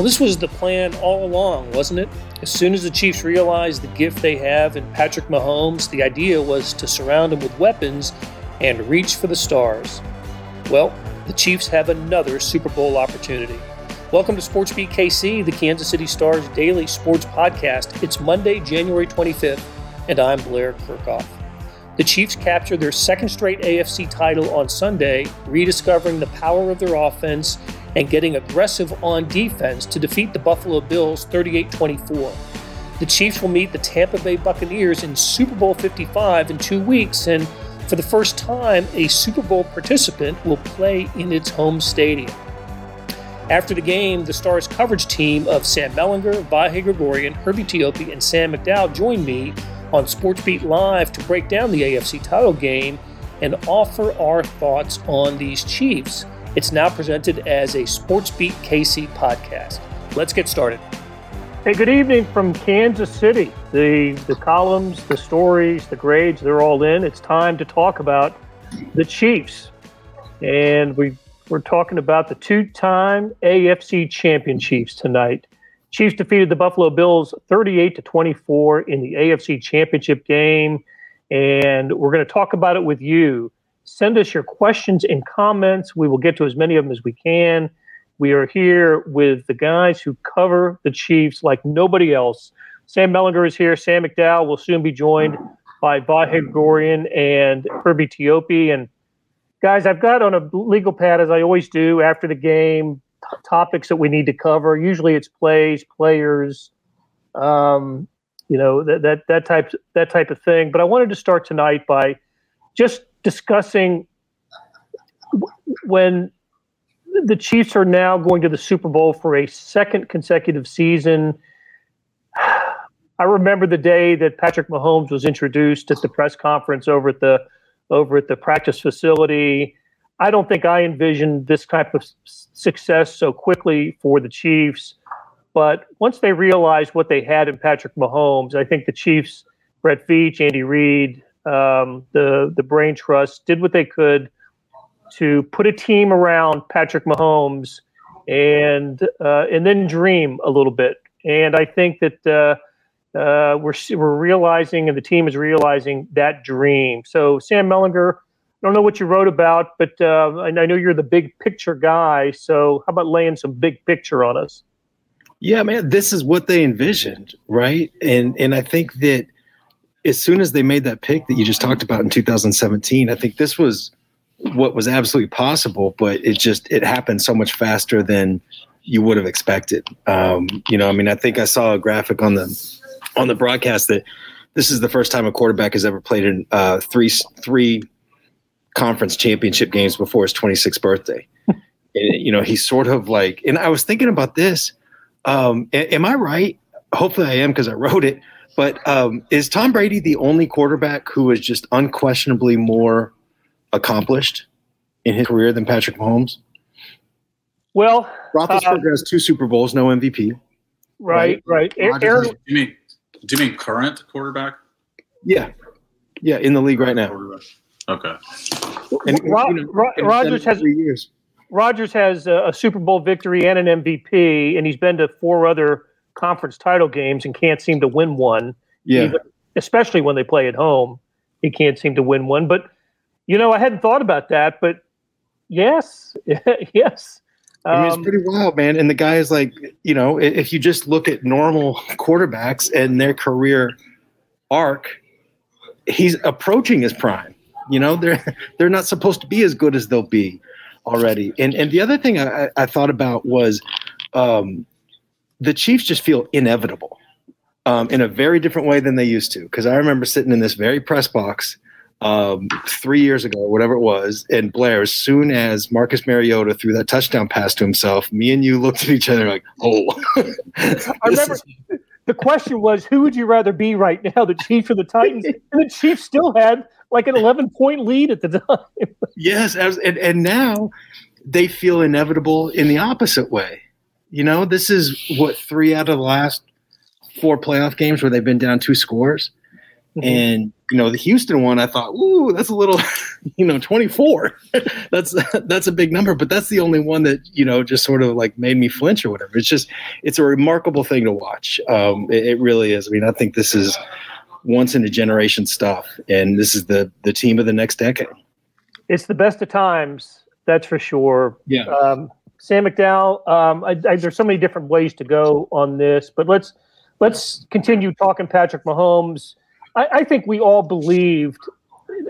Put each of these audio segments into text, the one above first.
Well, this was the plan all along, wasn't it? As soon as the Chiefs realized the gift they have in Patrick Mahomes, the idea was to surround him with weapons and reach for the stars. Well, the Chiefs have another Super Bowl opportunity. Welcome to Sports Beat KC, the Kansas City Stars daily sports podcast. It's Monday, January 25th, and I'm Blair Kerkhoff. The Chiefs captured their second straight AFC title on Sunday, rediscovering the power of their offense and getting aggressive on defense to defeat the Buffalo Bills 38 24. The Chiefs will meet the Tampa Bay Buccaneers in Super Bowl 55 in two weeks, and for the first time, a Super Bowl participant will play in its home stadium. After the game, the Stars coverage team of Sam Mellinger, Vahe Gregorian, Herbie Teope, and Sam McDowell joined me on SportsBeat Live to break down the AFC title game and offer our thoughts on these Chiefs. It's now presented as a SportsBeat KC podcast. Let's get started. Hey, good evening from Kansas City. The the columns, the stories, the grades, they're all in. It's time to talk about the Chiefs. And we we're talking about the two-time AFC champion Chiefs tonight. Chiefs defeated the Buffalo Bills 38 to 24 in the AFC championship game. And we're going to talk about it with you. Send us your questions and comments. We will get to as many of them as we can. We are here with the guys who cover the Chiefs like nobody else. Sam Mellinger is here. Sam McDowell will soon be joined by Vahe Gregorian and Herbie Teope. And guys, I've got on a legal pad, as I always do after the game, t- topics that we need to cover. Usually it's plays, players, um, you know, that, that, that, type, that type of thing. But I wanted to start tonight by just discussing when the Chiefs are now going to the Super Bowl for a second consecutive season. I remember the day that Patrick Mahomes was introduced at the press conference over at the over at the practice facility. I don't think I envisioned this type of success so quickly for the Chiefs. But once they realized what they had in Patrick Mahomes, I think the Chiefs, Brett Veach, Andy Reid, um, the the brain trust did what they could to put a team around Patrick Mahomes and uh, and then dream a little bit. And I think that uh, uh, we're we're realizing, and the team is realizing that dream. So Sam Mellinger, don't know what you wrote about, but uh, I know you're the big picture guy. So how about laying some big picture on us? Yeah, man, this is what they envisioned, right? And and I think that as soon as they made that pick that you just talked about in 2017, I think this was what was absolutely possible, but it just it happened so much faster than you would have expected. Um, you know, I mean, I think I saw a graphic on the on the broadcast that this is the first time a quarterback has ever played in uh, three three conference championship games before his 26th birthday. and, you know, he's sort of like, and I was thinking about this. Um, am I right? Hopefully, I am because I wrote it but um, is Tom Brady the only quarterback who is just unquestionably more accomplished in his career than Patrick Mahomes? Well, Roethlisberger uh, has two Super Bowls, no MVP. Right, right. right. Aaron, do you mean do you mean current quarterback? Yeah, yeah, in the league right now. Okay. And, Ro- you know, Ro- Rodgers has three years. Rodgers has a, a Super Bowl victory and an MVP, and he's been to four other conference title games and can't seem to win one. Yeah. Even, especially when they play at home, he can't seem to win one. But you know, I hadn't thought about that, but yes, yes. Um, I mean, it's um, pretty wild, man. And the guy is like, you know, if you just look at normal quarterbacks and their career arc, he's approaching his prime. You know, they're they're not supposed to be as good as they'll be already. And and the other thing I, I thought about was um, the Chiefs just feel inevitable um, in a very different way than they used to. Because I remember sitting in this very press box um, three years ago, whatever it was, and Blair, as soon as Marcus Mariota threw that touchdown pass to himself, me and you looked at each other like, oh. I remember is- the question was, who would you rather be right now, the Chiefs or the Titans? and the Chiefs still had like an 11 point lead at the time. yes. and, and now they feel inevitable in the opposite way. You know, this is what three out of the last four playoff games where they've been down two scores. Mm-hmm. And you know, the Houston one, I thought, ooh, that's a little, you know, 24. that's that's a big number, but that's the only one that you know just sort of like made me flinch or whatever. It's just, it's a remarkable thing to watch. Um, it, it really is. I mean, I think this is once in a generation stuff, and this is the the team of the next decade. It's the best of times, that's for sure. Yeah. Um, Sam McDowell, um, I, I, there's so many different ways to go on this, but let's let's continue talking Patrick Mahomes. I, I think we all believed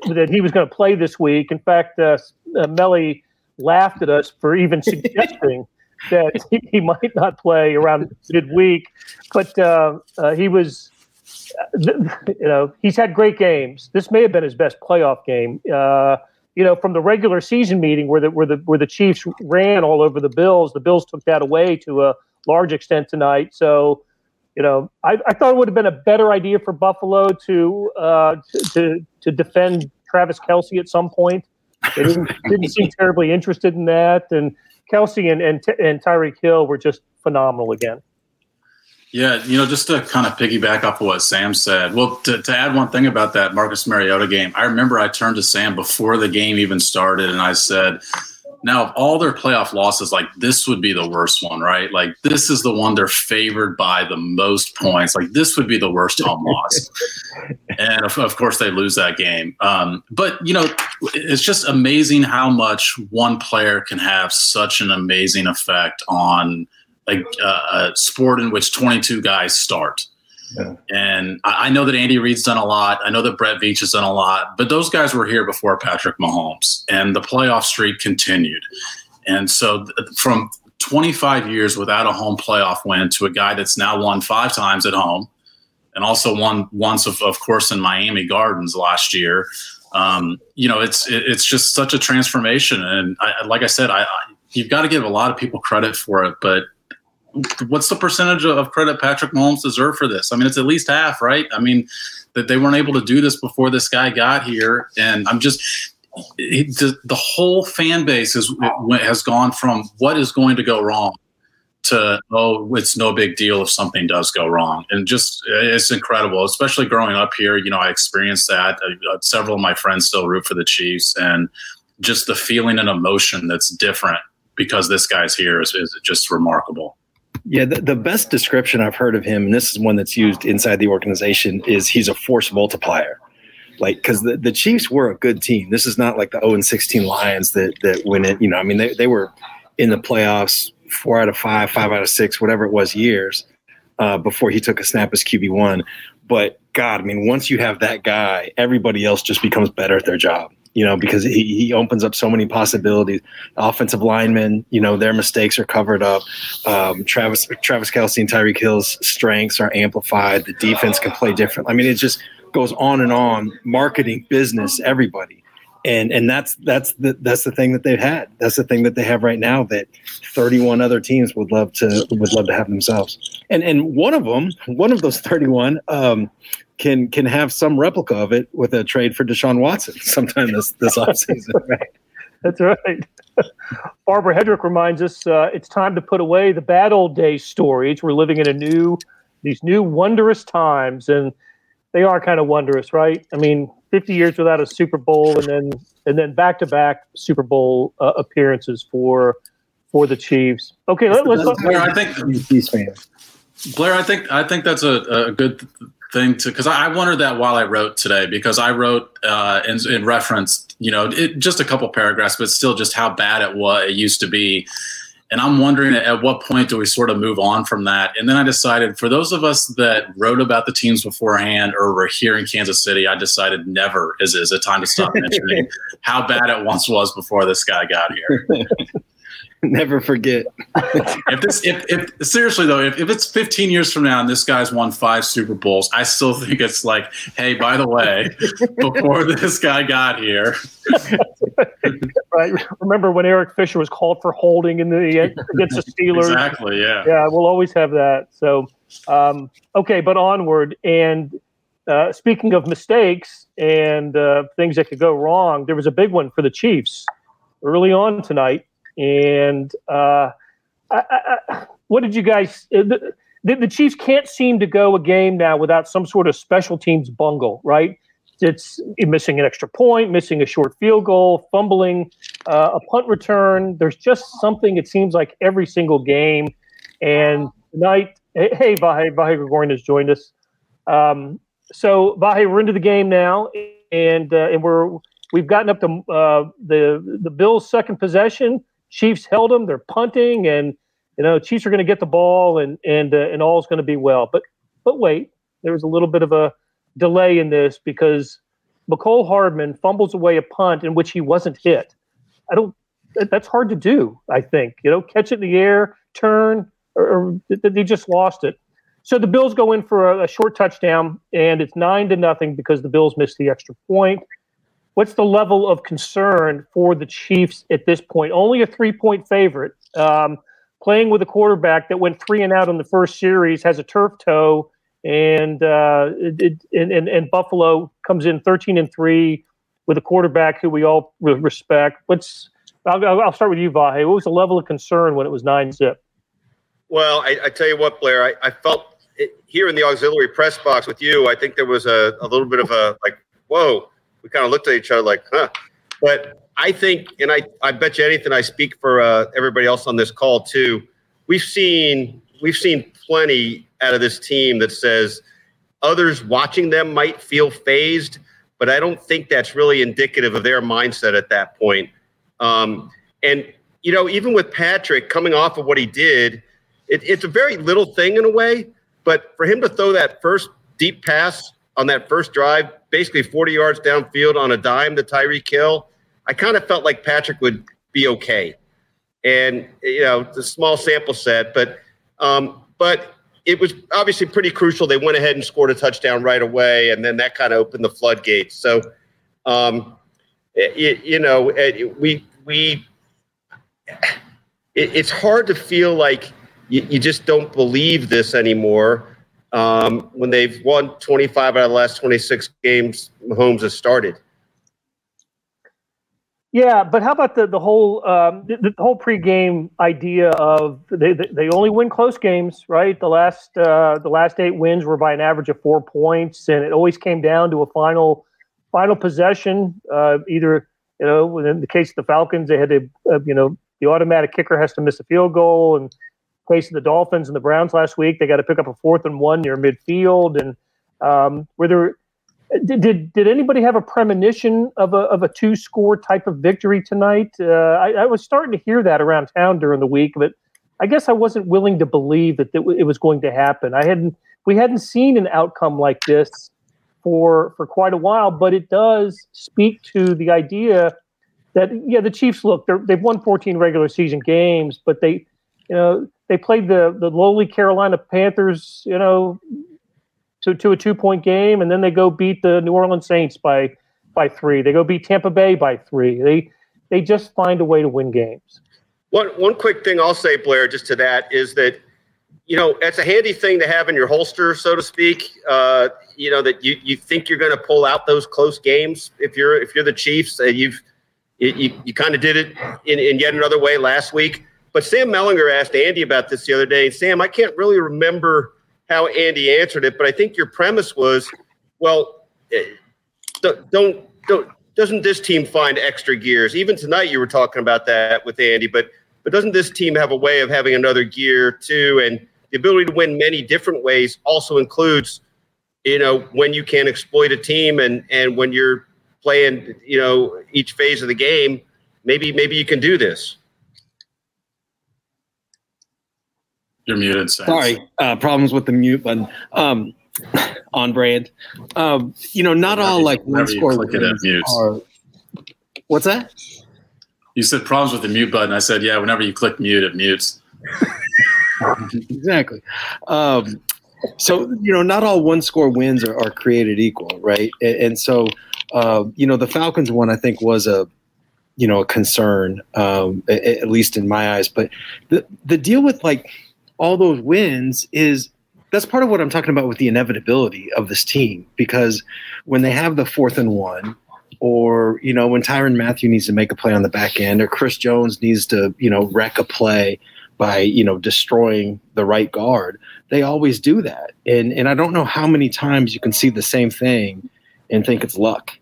that he was going to play this week. In fact, uh, uh, Melly laughed at us for even suggesting that he, he, might not play around midweek, but uh, uh he was. You know, he's had great games. This may have been his best playoff game. Uh, you know, from the regular season meeting where the where the where the Chiefs ran all over the Bills, the Bills took that away to a large extent tonight. So you know, I, I thought it would have been a better idea for Buffalo to uh, to, to, to defend Travis Kelce at some point. They didn't, didn't seem terribly interested in that, and Kelce and and, and Tyreek Hill were just phenomenal again. Yeah, you know, just to kind of piggyback off of what Sam said. Well, to, to add one thing about that Marcus Mariota game, I remember I turned to Sam before the game even started, and I said, now, of all their playoff losses, like this would be the worst one, right? Like this is the one they're favored by the most points. Like this would be the worst home loss, and of, of, course they lose that game. Um, but you know, it's just amazing how much one player can have such an amazing effect on a, a sport in which 22 guys start. Yeah. And I know that Andy Reid's done a lot. I know that Brett Veach has done a lot, but those guys were here before Patrick Mahomes, and the playoff streak continued. And so, from 25 years without a home playoff win to a guy that's now won five times at home, and also won once, of, of course, in Miami Gardens last year. Um, you know, it's it's just such a transformation, and I, like I said, I, I you've got to give a lot of people credit for it, but what's the percentage of credit Patrick Mahomes deserve for this? I mean, it's at least half, right? I mean, that they weren't able to do this before this guy got here, and I'm just it, the, the whole fan base is has gone from what is going to go wrong to oh it's no big deal if something does go wrong. And just it's incredible especially growing up here. You know i experienced that. Uh, several of my friends still root for the chiefs. And just the feeling and emotion that's different because this guy's here is, is just remarkable yeah, the, the, best description I've heard of him, and this is one that's used inside the organization, is he's a force multiplier. Like, because the, the Chiefs were a good team. This is not like the 0 and 16 Lions that that win it. You know, I mean, they, they were in the playoffs four out of five, five out of six, whatever it was, years uh, before he took a snap as QB one. But God, I mean, once you have that guy, everybody else just becomes better at their job you know, because he, he opens up so many possibilities. Offensive linemen, you know, their mistakes are covered up. Um, Travis Travis Kelce and Tyreek Hill's strengths are amplified. The defense can play different. I mean, it just goes on and on. Marketing, business, everybody. And and that's that's the that's the thing that they've had. That's the thing that they have right now that 31 other teams would love to would love to have themselves. And and one of them, one of those 31, um, can can have some replica of it with a trade for Deshaun Watson sometime this this offseason. right. That's right. Barbara Hedrick reminds us uh, it's time to put away the bad old days stories. We're living in a new, these new wondrous times, and they are kind of wondrous, right? I mean, 50 years without a Super Bowl, and then and then back to back Super Bowl uh, appearances for for the Chiefs. Okay, let, us Blair, I think Blair, I think I think that's a, a good thing to because I, I, wondered that while I wrote today because I wrote uh, in, in reference, you know, it, just a couple paragraphs, but still just how bad it was it used to be. And I'm wondering at what point do we sort of move on from that? And then I decided for those of us that wrote about the teams beforehand or were here in Kansas City, I decided never is, is a time to stop mentioning how bad it once was before this guy got here. Never forget. if this, if, if seriously though, if, if it's 15 years from now and this guy's won five Super Bowls, I still think it's like, hey, by the way, before this guy got here, right? Remember when Eric Fisher was called for holding in the against the Steelers? Exactly. Yeah. Yeah, we'll always have that. So, um, okay, but onward. And uh, speaking of mistakes and uh, things that could go wrong, there was a big one for the Chiefs early on tonight and uh, I, I, what did you guys? Uh, the, the Chiefs can't seem to go a game now without some sort of special teams bungle, right? It's missing an extra point, missing a short field goal, fumbling uh, a punt return. There's just something, it seems like every single game. And tonight, hey, Vahe, Vahe Gregorian has joined us. Um, so, Vahe, we're into the game now, and uh, and we're we've gotten up to uh, the the Bills' second possession. Chiefs held them. They're punting, and you know Chiefs are going to get the ball, and and uh, and all's going to be well. But but wait, there was a little bit of a delay in this because Mecole Hardman fumbles away a punt in which he wasn't hit. I don't. That's hard to do. I think you know, catch it in the air, turn, or, or they just lost it. So the Bills go in for a, a short touchdown, and it's nine to nothing because the Bills missed the extra point. What's the level of concern for the Chiefs at this point? Only a three-point favorite. Um, playing with a quarterback that went three and out in the first series, has a turf toe, and uh, it, and, and, Buffalo comes in 13 and three with a quarterback who we all respect. What's I'll, I'll start with you, Vahe. What was the level of concern when it was nine zip? Well, I, I tell you what, Blair, I, I felt it, here in the auxiliary press box with you. I think there was a, a little bit of a like, whoa. We kind of looked at each other like, huh. But I think, and I, I bet you anything, I speak for uh, everybody else on this call too. We've seen we've seen plenty out of this team that says others watching them might feel phased, but I don't think that's really indicative of their mindset at that point. Um, and you know, even with Patrick coming off of what he did, it, it's a very little thing in a way. But for him to throw that first deep pass on that first drive, basically 40 yards downfield on a dime to Tyreek Hill. I kind of felt like Patrick would be okay. And you know, a small sample set, but um, but it was obviously pretty crucial. They went ahead and scored a touchdown right away, and then that kind of opened the floodgates. So, um, it, you know, it, we we it, it's hard to feel like you, you, just don't believe this anymore um, when they've won 25 out of the last 26 games Mahomes has started. Yeah, but how about the the whole um, the, the, whole pregame idea of they, they only win close games, right? The last uh, the last eight wins were by an average of four points, and it always came down to a final final possession. Uh, either you know, in the case of the Falcons, they had to uh, you know the automatic kicker has to miss a field goal, and of the Dolphins and the Browns last week, they got to pick up a fourth and one near midfield, and um, where there did, did, did anybody have a premonition of a of a two score type of victory tonight? Uh, I, I, was starting to hear that around town during the week, but I guess I wasn't willing to believe that it, was going to happen. I hadn't we hadn't seen an outcome like this for for quite a while, but it does speak to the idea that yeah, the Chiefs look they've won 14 regular season games, but they you know they played the the lowly Carolina Panthers you know to, to a two point game, and then they go beat the New Orleans Saints by by three. They go beat Tampa Bay by three. They they just find a way to win games. One one quick thing I'll say, Blair, just to that is that you know it's a handy thing to have in your holster, so to speak. Uh, you know that you, you think you're going to pull out those close games if you're if you're the Chiefs. You've you, you, you kind of did it in, in yet another way last week. But Sam Mellinger asked Andy about this the other day. Sam, I can't really remember how Andy answered it, but I think your premise was, well, eh, don't don't doesn't this team find extra gears? Even tonight, you were talking about that with Andy, but but doesn't this team have a way of having another gear too? And the ability to win many different ways also includes, you know, when you can exploit a team and and when you're playing, you know, each phase of the game, maybe maybe you can do this. You're muted. Sorry, uh, problems with the mute button. Um, on brand. Um, you know, not all like one score wins are. What's that? You said problems with the mute button. I said, yeah. Whenever you click mute, it mutes. exactly. Um, so you know, not all one score wins are, are created equal, right? And, and so, uh, you know, the Falcons one I think was a you know a concern, um, at, at least in my eyes. But the the deal with like all those wins is that's part of what I'm talking about with the inevitability of this team because when they have the fourth and one, or you know when Tyrann Mathieu needs to make a play on the back end, or Chris Jones needs to you know wreck a play, by you know destroying the right guard. They always do that, and and I don't know how many times you can see the same thing and think it's luck.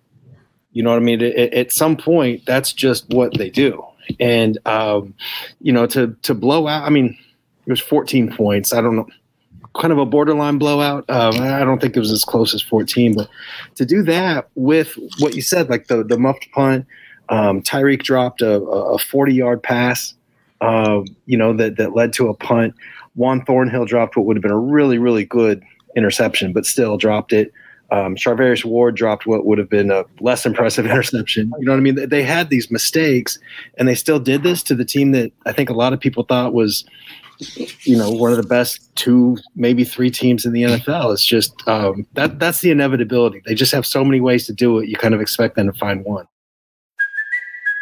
You know what I mean? At, at some point, that's just what they do, and um, you know to to blow out. I mean, it was 14 points. I don't know kind of a borderline blowout. Um, I don't think it was as close as 14, but to do that with what you said, like the the muffed punt, um, Tyreek dropped a, a 40 yard pass, uh, you know, that that led to a punt. Juan Thornhill dropped what would have been a really really good interception, but still dropped it. Um, Charvarius Ward dropped what would have been a less impressive interception. You know what I mean? They had these mistakes, and they still did this to the team that I think a lot of people thought was you know one of the best two maybe three teams in the NFL. It's just um, that that's the inevitability. They just have so many ways to do it. You kind of expect them to find one.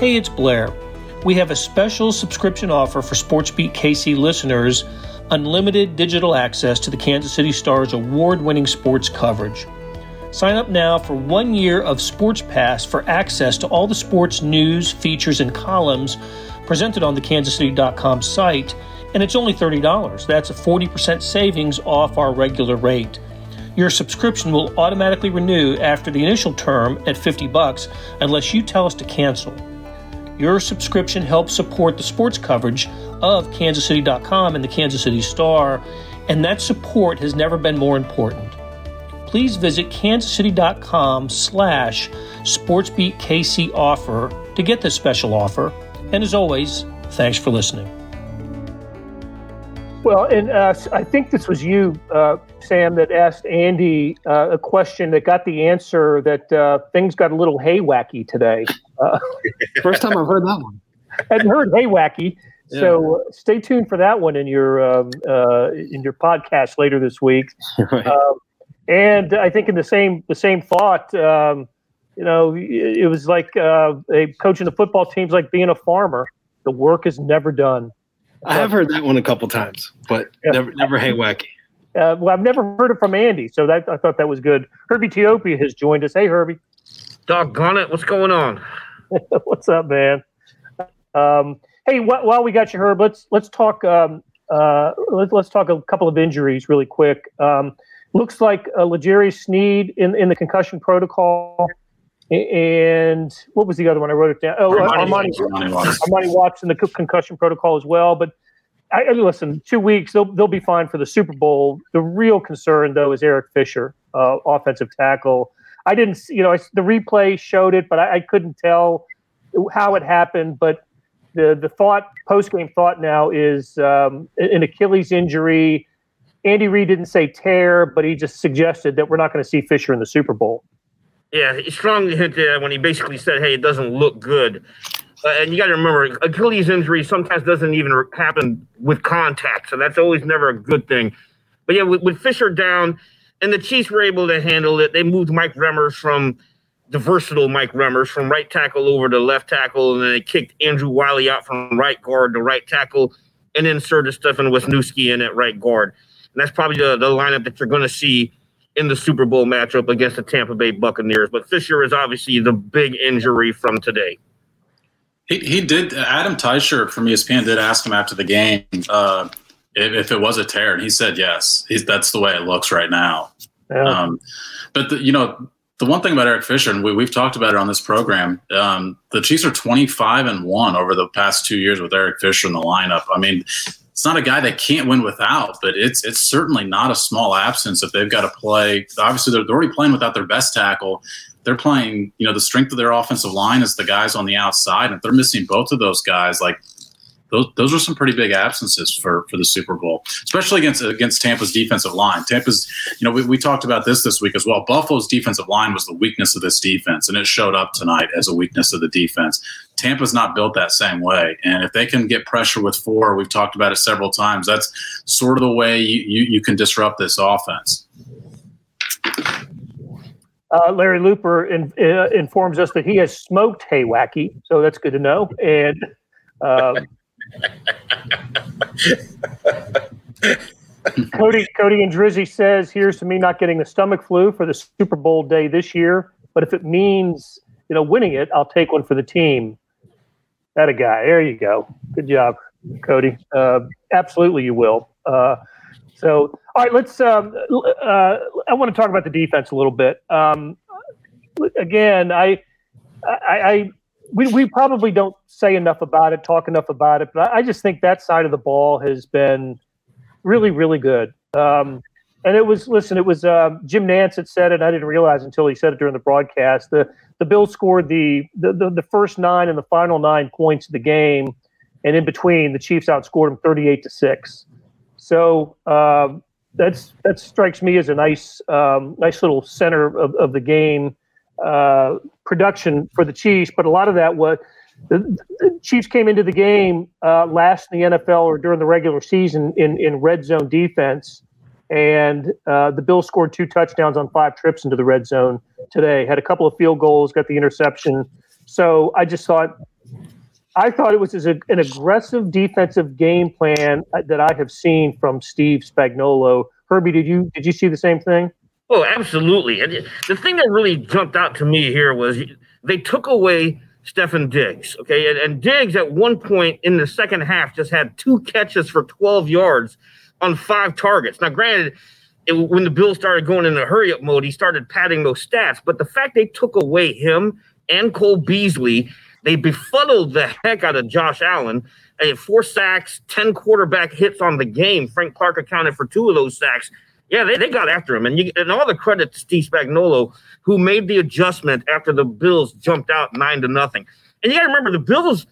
Hey, it's Blair. We have a special subscription offer for SportsBeat KC listeners unlimited digital access to the Kansas City Stars award winning sports coverage. Sign up now for one year of Sports Pass for access to all the sports news, features, and columns presented on the kansascity.com site, and it's only $30. That's a 40% savings off our regular rate. Your subscription will automatically renew after the initial term at 50 bucks unless you tell us to cancel. Your subscription helps support the sports coverage of kansascity.com and the Kansas City Star, and that support has never been more important. Please visit kansascity.com slash sportsbeatkc offer to get this special offer. And as always, thanks for listening. Well, and uh, I think this was you, uh, Sam, that asked Andy uh, a question that got the answer that uh, things got a little hay wacky today. Uh, First time I've heard that one. I've heard hey wacky. Yeah. So uh, stay tuned for that one in your um, uh, in your podcast later this week. right. um, and I think in the same the same thought, um, you know, it was like uh, a coaching the football team's like being a farmer. The work is never done. I have heard that one a couple times, but yeah. never never hey wacky. Uh, well, I've never heard it from Andy, so that I thought that was good. Herbie Teope has joined us. Hey, Herbie. Doggone it! What's going on? What's up, man? Um, hey, wh- while we got you, Herb, let's let's talk. Um, uh, let's let's talk a couple of injuries really quick. Um, looks like uh, L'Jarius Sneed in in the concussion protocol, and what was the other one? I wrote it down. Oh, Armani, Armani, Watts. Armani Watts in the concussion protocol as well. But I, listen, two weeks they'll they'll be fine for the Super Bowl. The real concern though is Eric Fisher, uh, offensive tackle. I didn't, you know, I, the replay showed it, but I, I, couldn't tell how it happened. But the the thought post game thought now is um, an Achilles injury. Andy Reid didn't say tear, but he just suggested that we're not going to see Fisher in the Super Bowl. Yeah, he strongly hinted at when he basically said, "Hey, it doesn't look good." Uh, and you got to remember, Achilles injury sometimes doesn't even happen with contact, so that's always never a good thing. But yeah, with, with Fisher down, and the Chiefs were able to handle it. They moved Mike Remmers from the versatile Mike Remmers from right tackle over to left tackle, and then they kicked Andrew Wylie out from right guard to right tackle, and inserted Stefen Wisniewski in at right guard. And that's probably the, the lineup that you're going to see in the Super Bowl matchup against the Tampa Bay Buccaneers. But Fisher is obviously the big injury from today. He, he did. Adam Teicher from ESPN did ask him after the game. Uh, if, if it was a tear, and he said yes. He's, that's the way it looks right now. Yeah. Um, but the, you know, the one thing about Eric Fisher, and we, we've talked about it on this program, um, the Chiefs are 25 and one over the past two years with Eric Fisher in the lineup. I mean, it's not a guy they can't win without, but it's it's certainly not a small absence if they've got to play. Obviously, they're, they're already playing without their best tackle. They're playing, you know, the strength of their offensive line is the guys on the outside, and if they're missing both of those guys, like those those are some pretty big absences for for the Super Bowl, especially against against Tampa's defensive line. Tampa's, you know, we, we talked about this this week as well. Buffalo's defensive line was the weakness of this defense, and it showed up tonight as a weakness of the defense. Tampa's not built that same way, and if they can get pressure with four, we've talked about it several times. That's sort of the way you, you, you can disrupt this offense. Uh, Larry Looper in, uh, informs us that he has smoked Hey Wacky, so that's good to know. And um, Cody Cody and Drizzy says, "Here's to me not getting the stomach flu for the Super Bowl day this year, but if it means you know winning it, I'll take one for the team." That a guy. There you go. Good job, Cody. Uh, absolutely, you will. Uh, so, all right, let's. Um, uh, I want to talk about the defense a little bit. Um, again, I, I, I, we, we probably don't say enough about it, talk enough about it, but I just think that side of the ball has been really, really good. Um, and it was, listen, it was uh, Jim Nantz that said it. I didn't realize until he said it during the broadcast. The the Bills scored the, the the, the first nine and the final nine points of the game, and in between, the Chiefs outscored them thirty-eight to six. So um, that's that strikes me as a nice um, nice little center of, of the game uh, production for the Chiefs. But a lot of that was the, the Chiefs came into the game uh, last in the NFL or during the regular season in in red zone defense. And uh, the Bills scored two touchdowns on five trips into the red zone today. Had a couple of field goals, got the interception. So I just thought I thought it was a, an aggressive defensive game plan that I have seen from Steve Spagnuolo. Herbie, did you did you see the same thing? Oh, absolutely. And the thing that really jumped out to me here was they took away Stefon Diggs. Okay, and, and Diggs at one point in the second half just had two catches for 12 yards on five targets. Now, granted, it, when the Bills started going into hurry up mode, he started padding those stats. But the fact they took away him and Cole Beasley they befuddled the heck out of Josh Allen. They four sacks, 10 quarterback hits on the game. Frank Clark accounted for two of those sacks. Yeah, they, they got after him. And, you, and all the credit to Steve Spagnuolo, who made the adjustment after the Bills jumped out nine to nothing. And you got to remember, the Bills,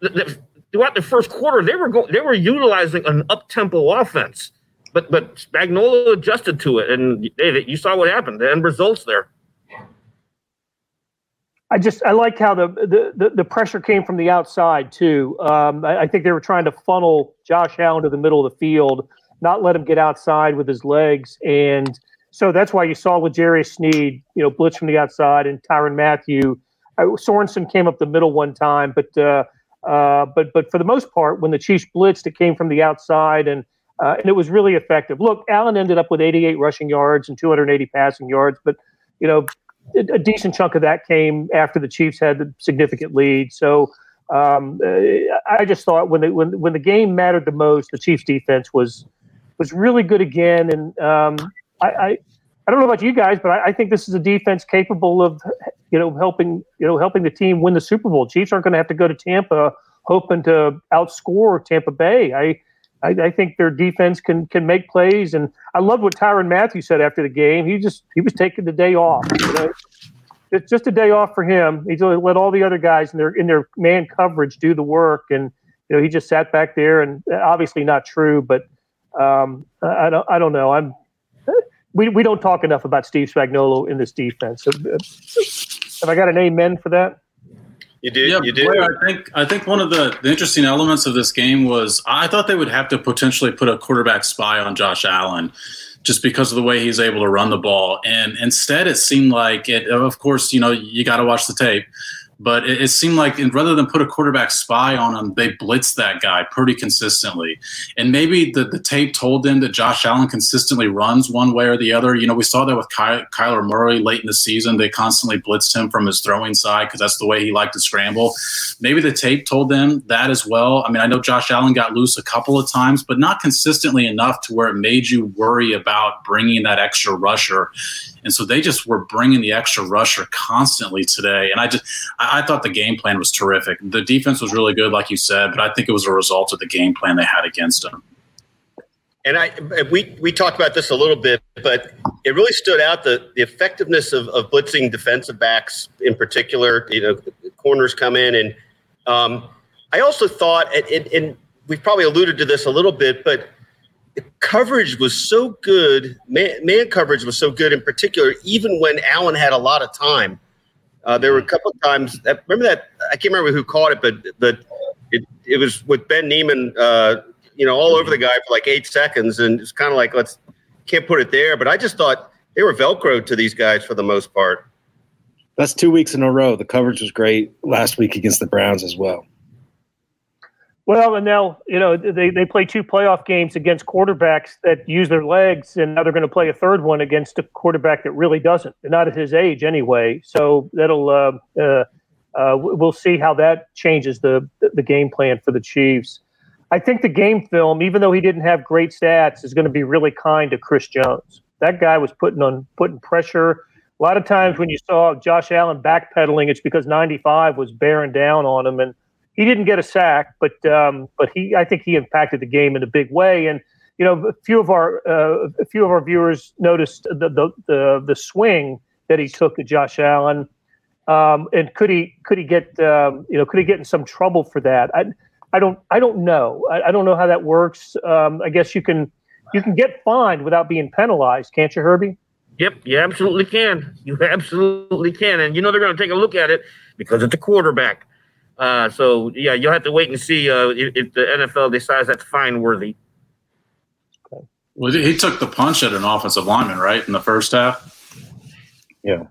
the, the, throughout the first quarter, they were going, they were utilizing an up tempo offense. But but Spagnuolo adjusted to it, and hey, you saw what happened. The end results there. I just I like how the, the the pressure came from the outside too. Um, I, I, think they were trying to funnel Josh Allen to the middle of the field, not let him get outside with his legs, and so that's why you saw L'Jarius Sneed, you know, blitz from the outside, and Tyrann Mathieu. Uh, Sorensen came up the middle one time, but uh, uh, but but for the most part, when the Chiefs blitzed, it came from the outside, and uh, and it was really effective. Look, Allen ended up with 88 rushing yards and 280 passing yards, but you know a decent chunk of that came after the Chiefs had the significant lead. So um, I just thought when the, when when the game mattered the most, the Chiefs defense was was really good again. And um, I, I, I don't know about you guys, but I, I, think this is a defense capable of you know helping you know helping the team win the Super Bowl. Chiefs aren't going to have to go to Tampa hoping to outscore Tampa Bay. I I, I, think their defense can can make plays, and I love what Tyrann Mathieu said after the game. He just he was taking the day off. You know? It's just a day off for him. He's let all the other guys in their in their man coverage do the work, and you know he just sat back there. And obviously not true, but um, I don't I don't know. I'm we we don't talk enough about Steve Spagnuolo in this defense. Have I got an amen for that? You did. Yeah, you did. Boy, I think I think one of the, the interesting elements of this game was I thought they would have to potentially put a quarterback spy on Josh Allen, just because of the way he's able to run the ball. And instead, it seemed like it. Of course, you know you got to watch the tape, but it, it, seemed like rather than put a quarterback spy on him, they blitzed that guy pretty consistently. And maybe the, the tape told them that Josh Allen consistently runs one way or the other. You know, we saw that with Ky- Kyler Murray late in the season. They constantly blitzed him from his throwing side because that's the way he liked to scramble. Maybe the tape told them that as well. I mean, I know Josh Allen got loose a couple of times, but not consistently enough to where it made you worry about bringing that extra rusher and so they just were bringing the extra rusher constantly today. And I just, I, I thought the game plan was terrific. The defense was really good, like you said, but I think it was a result of the game plan they had against them. And I, we, we talked about this a little bit, but it really stood out the, the effectiveness of, of blitzing defensive backs in particular. You know, corners come in and um, I also thought, and, and, we've probably alluded to this a little bit, but coverage was so good. Man, man coverage was so good, in particular, even when Allen had a lot of time. Uh, there were a couple of times. That, remember that? I can't remember who caught it, but but it, it was with Ben Niemann, Uh, you know, all over the guy for like eight seconds, and it's kind of like let's can't put it there. But I just thought they were velcro to these guys for the most part. That's two weeks in a row. The coverage was great last week against the Browns as well. Well, and now you know they they play two playoff games against quarterbacks that use their legs, and now they're going to play a third one against a quarterback that really doesn't, not at his age anyway. So that'll uh, uh, uh, we'll see how that changes the the game plan for the Chiefs. I think the game film, even though he didn't have great stats, is going to be really kind to Chris Jones. That guy was putting on putting pressure. A lot of times when you saw Josh Allen backpedaling, it's because 95 was bearing down on him and he didn't get a sack, but um, but he I think he impacted the game in a big way. And you know, a few of our uh, a few of our viewers noticed the the the, the swing that he took at Josh Allen. Um, and could he could he get um, you know could he get in some trouble for that? I I don't I don't know. I, I don't know how that works. Um, I guess you can you can get fined without being penalized, can't you, Herbie? Yep, you absolutely can. You absolutely can, and you know they're going to take a look at it because it's a quarterback. Uh, so yeah, you'll have to wait and see uh, if, if, the NFL decides that's fine worthy. Well, he took the punch at an offensive lineman, right, in the first half. Yeah.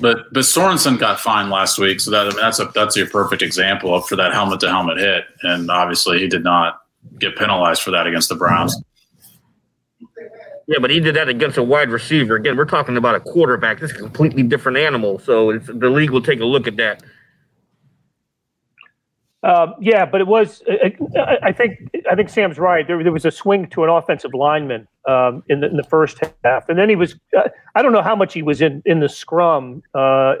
But but Sorensen got fined last week, so that that's a that's your perfect example of for that helmet to helmet hit, and obviously he did not get penalized for that against the Browns. Yeah, but he did that against a wide receiver. Again, we're talking about a quarterback. This is a completely different animal. So the league will take a look at that. Uh, yeah, but it was. I, I, think. I think Sam's right. There, there was a swing to an offensive lineman um, in, the, in, the, first half, and then he was. Uh, I don't know how much he was in in the scrum uh,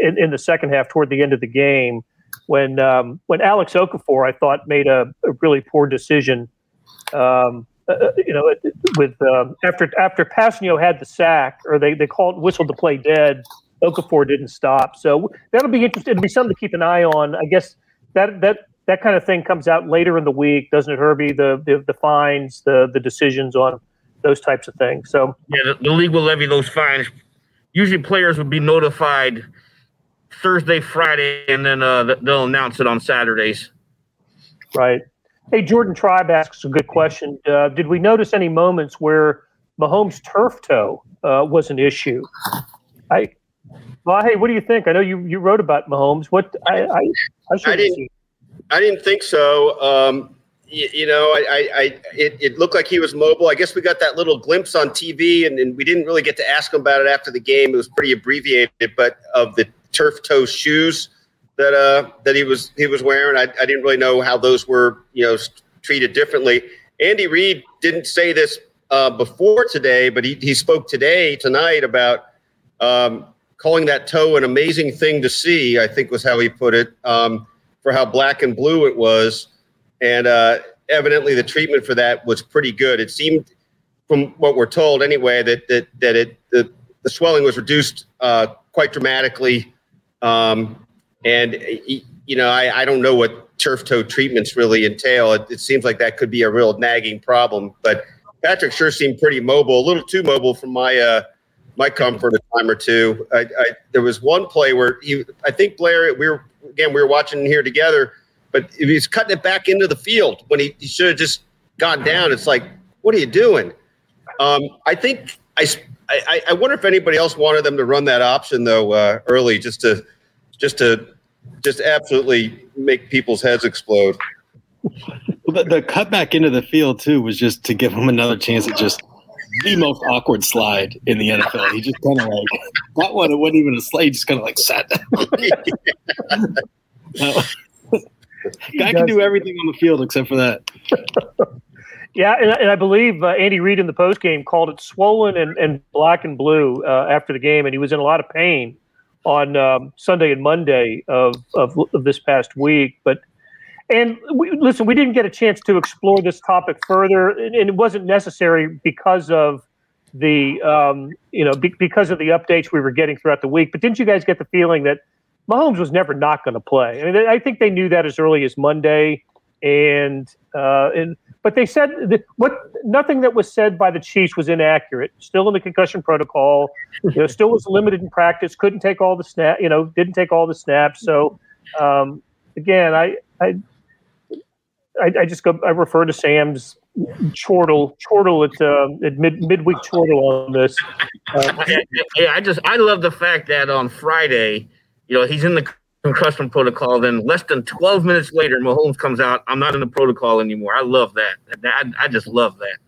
in, in, the second half toward the end of the game when um, when Alex Okafor I thought made a, a really poor decision. Um, uh, uh, you know, with um, after after Kpassagnon had the sack, or they they called whistled to play dead. Okafor didn't stop, so that'll be interesting. It'll be something to keep an eye on. I guess that that that kind of thing comes out later in the week, doesn't it, Herbie? The the, the fines, the the decisions on those types of things. So yeah, the, the league will levy those fines. Usually, players will be notified Thursday, Friday, and then uh, they'll announce it on Saturdays. Right. Hey, Jordan Tribe asks a good question. Uh, did we notice any moments where Mahomes' turf toe uh, was an issue? I well, hey, what do you think? I know you, you wrote about Mahomes. What I I, I, I didn't I didn't think so. Um, you, you, know, I, I, I it, it, looked like he was mobile. I guess we got that little glimpse on TV, and, and we didn't really get to ask him about it after the game. It was pretty abbreviated, but of the turf toe shoes that uh that he was he was wearing, I, I didn't really know how those were you know treated differently. Andy Reid didn't say this uh, before today, but he, he spoke today tonight about um, calling that toe an amazing thing to see, I think was how he put it, um, for how black and blue it was. And uh, evidently the treatment for that was pretty good. It seemed, from what we're told anyway, that that, that it the, the swelling was reduced uh, quite dramatically. Um, and, you know, I, I don't know what turf toe treatments really entail. It, it seems like that could be a real nagging problem. But Patrick sure seemed pretty mobile, a little too mobile from my uh, – my comfort a time or two. I, I, there was one play where he, I think Blair, we were again we were watching here together, but he's cutting it back into the field when he, he should have just gone down. It's like, what are you doing? Um, I think I, I, I wonder if anybody else wanted them to run that option though uh, early, just to just to just absolutely make people's heads explode. the, the cut back into the field too was just to give him another chance at just the most awkward slide in the NFL. He just kind of like that one. It wasn't even a slide. He just kind of like sat down. uh, guy can do everything on the field except for that. yeah, and, and, I believe uh, Andy Reid in the post game called it swollen and, and black and blue uh, after the game, and he was in a lot of pain on um, Sunday and Monday of, of, of this past week. But and we, listen, we didn't get a chance to explore this topic further, and, it wasn't necessary because of the um, you know be, because of the updates we were getting throughout the week. But didn't you guys get the feeling that Mahomes was never not going to play. I mean, I think they knew that as early as Monday, and uh, and but they said what nothing that was said by the Chiefs was inaccurate. Still in the concussion protocol, you know, still was limited in practice. Couldn't take all the snap, you know, didn't take all the snaps. So um, again, I I I, I just go. I refer to Sam's chortle chortle at, uh, at mid midweek chortle on this. Uh, yeah, I just I love the fact that on Friday, you know, he's in the concussion protocol. Then less than 12 minutes later, Mahomes comes out. I'm not in the protocol anymore. I love that. I, I just love that.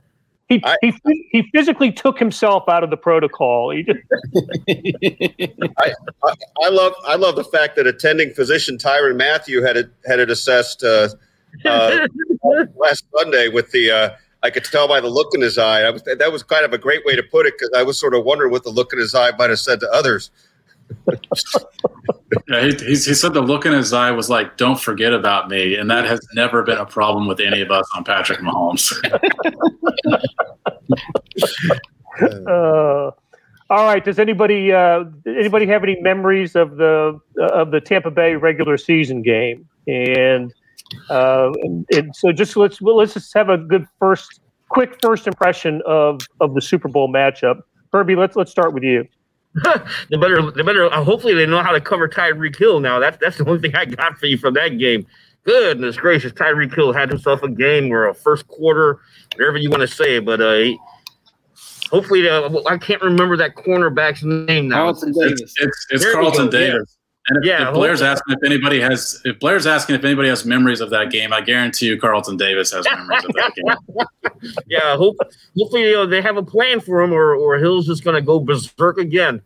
He, I, he, he physically took himself out of the protocol. He just I, I, I, love I love the fact that attending physician Tyrann Mathieu had it had it assessed uh, uh, last Sunday with the. Uh, I could tell by the look in his eye. Was, that was kind of a great way to put it because I was sort of wondering what the look in his eye might have said to others. yeah, he, he, said the look in his eye was like, "Don't forget about me," and that has never been a problem with any of us on Patrick Mahomes. uh, all right. Does anybody uh, anybody have any memories of the uh, of the Tampa Bay regular season game? And uh, and, and, so just let's well, let's just have a good first, quick first impression of of the Super Bowl matchup. Herbie, let's let's start with you. the better, the better. Uh, hopefully, they know how to cover Tyreek Hill now. That's that's the only thing I got for you from that game. Goodness gracious, Tyreek Hill had himself a game where a first quarter, whatever you want to say, but uh, he, hopefully, uh, I can't remember that cornerback's name now. Carlton Davis. It's, it's, it's Carlton Davis. And if, yeah, if Blair's asking if anybody has, if Blair's asking if anybody has memories of that game, I guarantee you Carlton Davis has memories of that game. yeah, hope, hopefully you know, they have a plan for him, or or Hill's just going to go berserk again.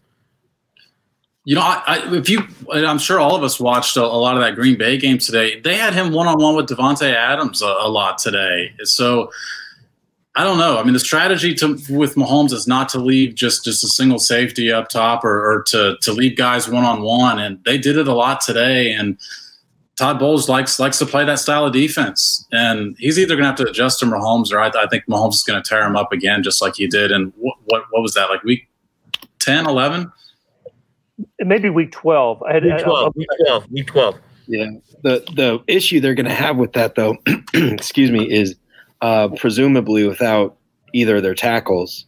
You know, I, I, if you, I'm sure all of us watched a, a, lot of that Green Bay game today. They had him one on one with Davante Adams a, a lot today. So I don't know. I mean, the strategy to with Mahomes is not to leave just just a single safety up top or, or to to leave guys one on one, and they did it a lot today. And Todd Bowles likes likes to play that style of defense, and he's either going to have to adjust to Mahomes, or I, I think Mahomes is going to tear him up again, just like he did. And what what, what was that like week 10, 11? Maybe week twelve. I had, week twelve. I, week twelve. Week twelve. Yeah. The the issue they're going to have with that, though, excuse me, is uh, presumably without either of their tackles.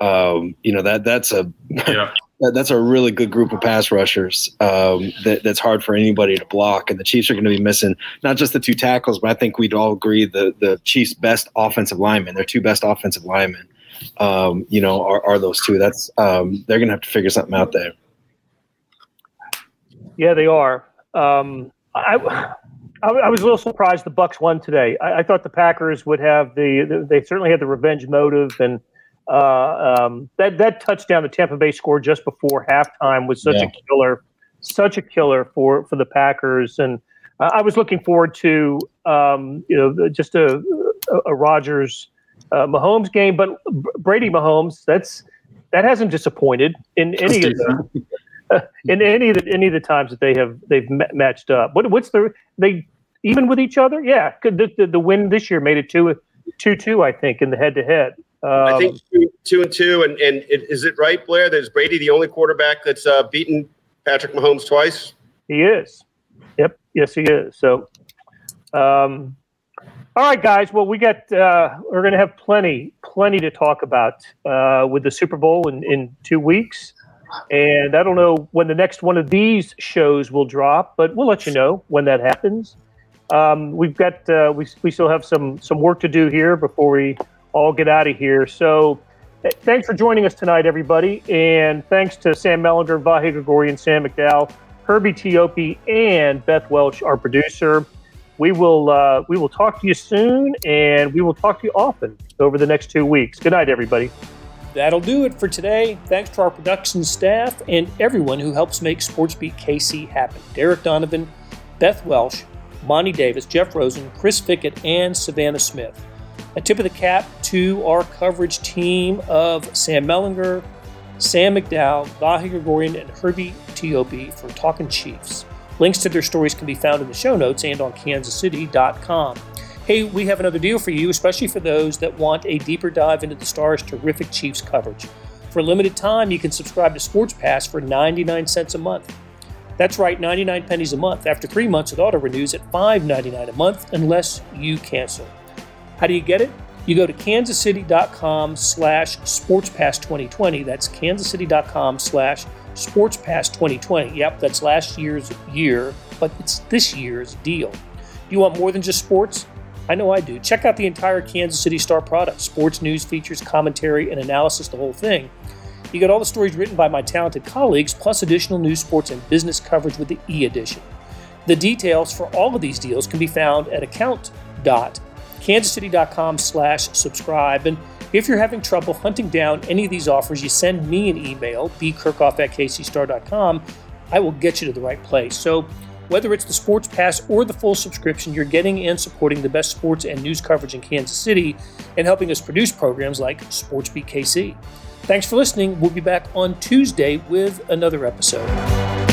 Um, you know that that's a yeah. that's a really good group of pass rushers um, that, that's hard for anybody to block. And the Chiefs are going to be missing not just the two tackles, but I think we'd all agree the the Chiefs' best offensive linemen, their two best offensive linemen, um, you know, are, are those two. That's um, they're going to have to figure something out there. Yeah, they are. Um, I I, I, was a little surprised the Bucs won today. I, I thought the Packers would have the, the, they certainly had the revenge motive, and uh, um, that that touchdown the Tampa Bay scored just before halftime was such yeah. a killer, such a killer for for the Packers. And uh, I was looking forward to um, you know just a a, a Rodgers uh, Mahomes game, but Brady Mahomes that's that hasn't disappointed in any of the in any of the any of the times that they have they've matched up. What what's the they even with each other? Yeah, the, the, the win this year made it two two two I think in the head to head. I think two, two and two, and and it, is it right, Blair? That is Brady the only quarterback that's uh, beaten Patrick Mahomes twice? He is. Yep. Yes, he is. So, um, all right, guys. Well, we got uh, we're going to have plenty plenty to talk about uh, with the Super Bowl in in two weeks. And I don't know when the next one of these shows will drop, but we'll let you know when that happens. Um, we've got uh, we, we still have some some work to do here before we all get out of here. So thanks for joining us tonight, everybody, and thanks to Sam Mellinger, Vahe Gregorian, Sam McDowell, Herbie Teope, and Beth Welch, our producer. We will uh, we will talk to you soon, and we will talk to you often over the next two weeks. Good night, everybody. That'll do it for today. Thanks to our production staff and everyone who helps make SportsBeat KC happen Derek Donovan, Beth Welsh, Monty Davis, Jeff Rosen, Chris Fickett, and Savannah Smith. A tip of the cap to our coverage team of Sam Mellinger, Sam McDowell, Vahe Gregorian, and Herbie Teope for Talking Chiefs. Links to their stories can be found in the show notes and on kansascity.com. Hey, we have another deal for you, especially for those that want a deeper dive into the Stars' terrific Chiefs coverage. For a limited time, you can subscribe to Sports Pass for 99 cents a month. That's right, 99 pennies a month. After three months, it auto renews at $5.99 a month unless you cancel. How do you get it? You go to kansascity.com slash sportspass2020. That's kansascity.com slash sportspass2020. Yep, that's last year's year, but it's this year's deal. Do you want more than just sports? I know I do. Check out the entire Kansas City Star product sports news, features, commentary, and analysis, the whole thing. You get all the stories written by my talented colleagues, plus additional news, sports, and business coverage with the e edition. The details for all of these deals can be found at account.kansascity.com slash subscribe. And if you're having trouble hunting down any of these offers, you send me an email, bkerkhoff at kcstar.com. I will get you to the right place. So whether it's the Sports Pass or the full subscription, you're getting and supporting the best sports and news coverage in Kansas City and helping us produce programs like SportsBeat KC. Thanks for listening. We'll be back on Tuesday with another episode.